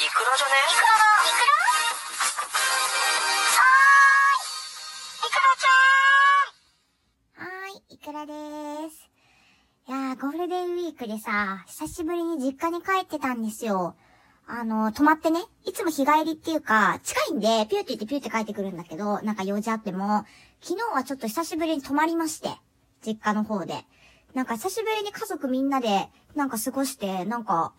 イクラじゃね？イクラだイクラはーい、イクラちゃんはーい、イクラでーす。いやー、ゴールデンウィークでさ、久しぶりに実家に帰ってたんですよ。あの、泊まってね、いつも日帰りっていうか、近いんで、ピューって言ってピューって帰ってくるんだけど、なんか用事あっても、昨日はちょっと久しぶりに泊まりまして、実家の方で。なんか久しぶりに家族みんなで、なんか過ごして、なんか、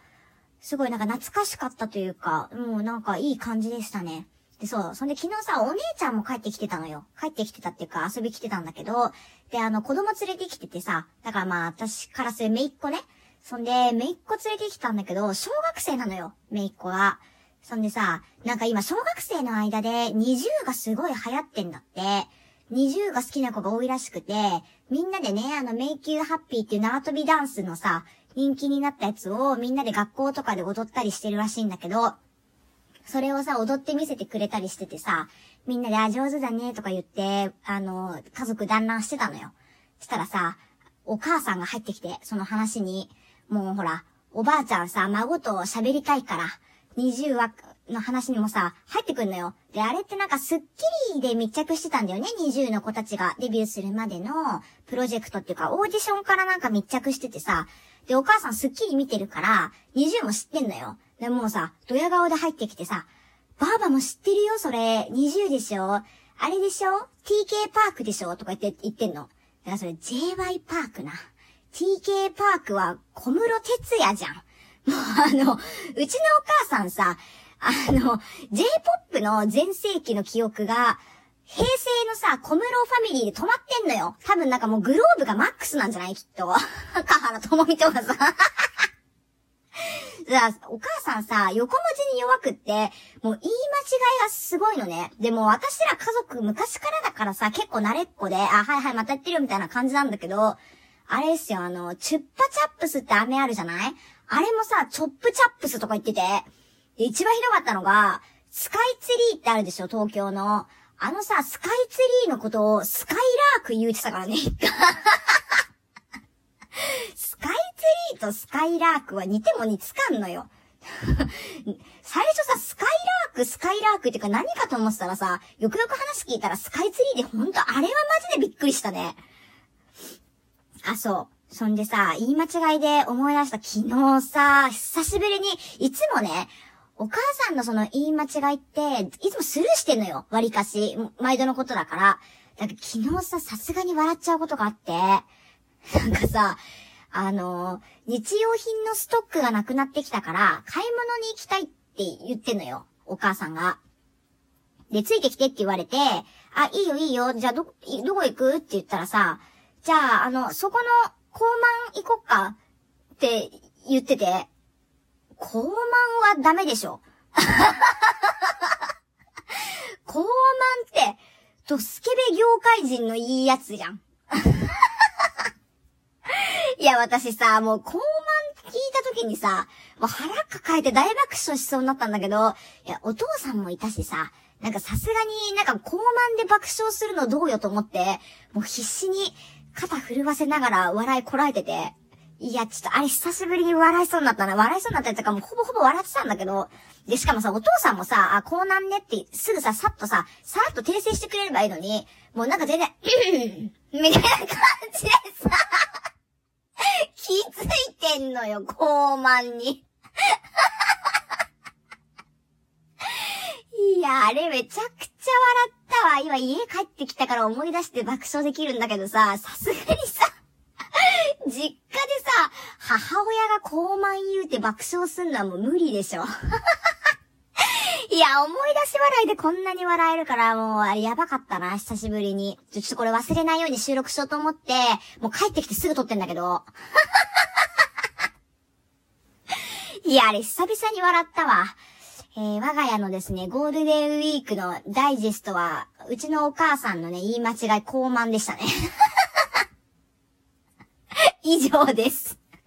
すごいなんか懐かしかったというか、もうなんかいい感じでしたね。で、そう。そんで昨日さ、お姉ちゃんも帰ってきてたのよ。帰ってきてたっていうか遊び来てたんだけど、で、あの、子供連れてきててさ、だからまあ、私からするめいっ子ね。そんで、めいっ子連れてきたんだけど、小学生なのよ。めいっ子が。そんでさ、なんか今小学生の間で、二重がすごい流行ってんだって。二重が好きな子が多いらしくて、みんなでね、あの、迷宮ハッピーっていう縄跳びダンスのさ、人気になったやつをみんなで学校とかで踊ったりしてるらしいんだけど、それをさ、踊って見せてくれたりしててさ、みんなで、あ、上手だね、とか言って、あの、家族団らんしてたのよ。したらさ、お母さんが入ってきて、その話に、もうほら、おばあちゃんさ、孫と喋りたいから、20話の話にもさ、入ってくんのよ。で、あれってなんかスッキリで密着してたんだよね、20の子たちがデビューするまでのプロジェクトっていうか、オーディションからなんか密着しててさ、で、お母さんスッキリ見てるから、20も知ってんのよ。で、もうさ、ドヤ顔で入ってきてさ、ばあばも知ってるよ、それ。20でしょ？あれでしょ ?TK パークでしょ？とか言って、言ってんの。だからそれ JY パークな。TK パークは小室哲也じゃん。もうあの、うちのお母さんさ、あの、J-POP の全盛期の記憶が、平成のさ、小室ファミリーで止まってんのよ。多分なんかもうグローブがマックスなんじゃない？きっと。カ原智美とかさ。さ、お母さんさ、横文字に弱くって、もう言い間違いがすごいのね。でも私ら家族昔からだからさ、結構慣れっこで、あ、はいはい、またやってるよみたいな感じなんだけど、あれですよ、あの、チュッパチャップスって飴あるじゃない？あれもさ、チョップチャップスとか言ってて、一番ひどかったのが、スカイツリーってあるでしょ、東京の。あのさ、スカイツリーのことをスカイラーク言うてたからね。スカイツリーとスカイラークは似ても似つかんのよ。最初さ、スカイラーク、スカイラークっていうか何かと思ってたらさ、よくよく話聞いたらスカイツリーでほんとあれはマジでびっくりしたね。あ、そう。そんでさ、言い間違いで思い出した昨日さ、久しぶりに、いつもね、お母さんのその言い間違いって、いつもスルーしてんのよ。割かし。毎度のことだから。だか昨日さ、さすがに笑っちゃうことがあって。なんかさ、あの日用品のストックがなくなってきたから、買い物に行きたいって言ってんのよ。お母さんが。で、ついてきてって言われて、あ、いいよいいよ。じゃあ、ど、どこ行く？って言ったらさ、じゃあ、あの、そこの、交番行こっか？って言ってて、高慢はダメでしょ。高慢って、ドスケベ業界人のいいやつじゃん。いや、私さ、もう高慢って聞いた時にさ、もう腹抱えて大爆笑しそうになったんだけど、いや、お父さんもいたしさ、なんかさすがになんか高慢で爆笑するのどうよと思って、もう必死に肩震わせながら笑いこらえてて、いや、ちょっとあれ久しぶりに笑いそうになったな。笑いそうになったやつかもうほぼほぼ笑ってたんだけど、で、しかもさ、お父さんもさ、あ、こうなんねって、すぐさ、さっとさ、さらっと訂正してくれればいいのに、もうなんか全然、みたいな感じでさ、気づいてんのよ、高慢に。いや、あれめちゃくちゃ笑ったわ。今家帰ってきたから思い出して爆笑できるんだけどさ、さすがにさ、実家でさ、母親が高慢言うて爆笑すんのはもう無理でしょ。いや、思い出し笑いでこんなに笑えるから、もう、あれやばかったな、久しぶりに。ちょっとこれ忘れないように収録しようと思って、もう帰ってきてすぐ撮ってんだけど。いや、あれ久々に笑ったわ。えー、我が家のですね、ゴールデンウィークのダイジェストは、うちのお母さんのね、言い間違い、高慢でしたね。以上です。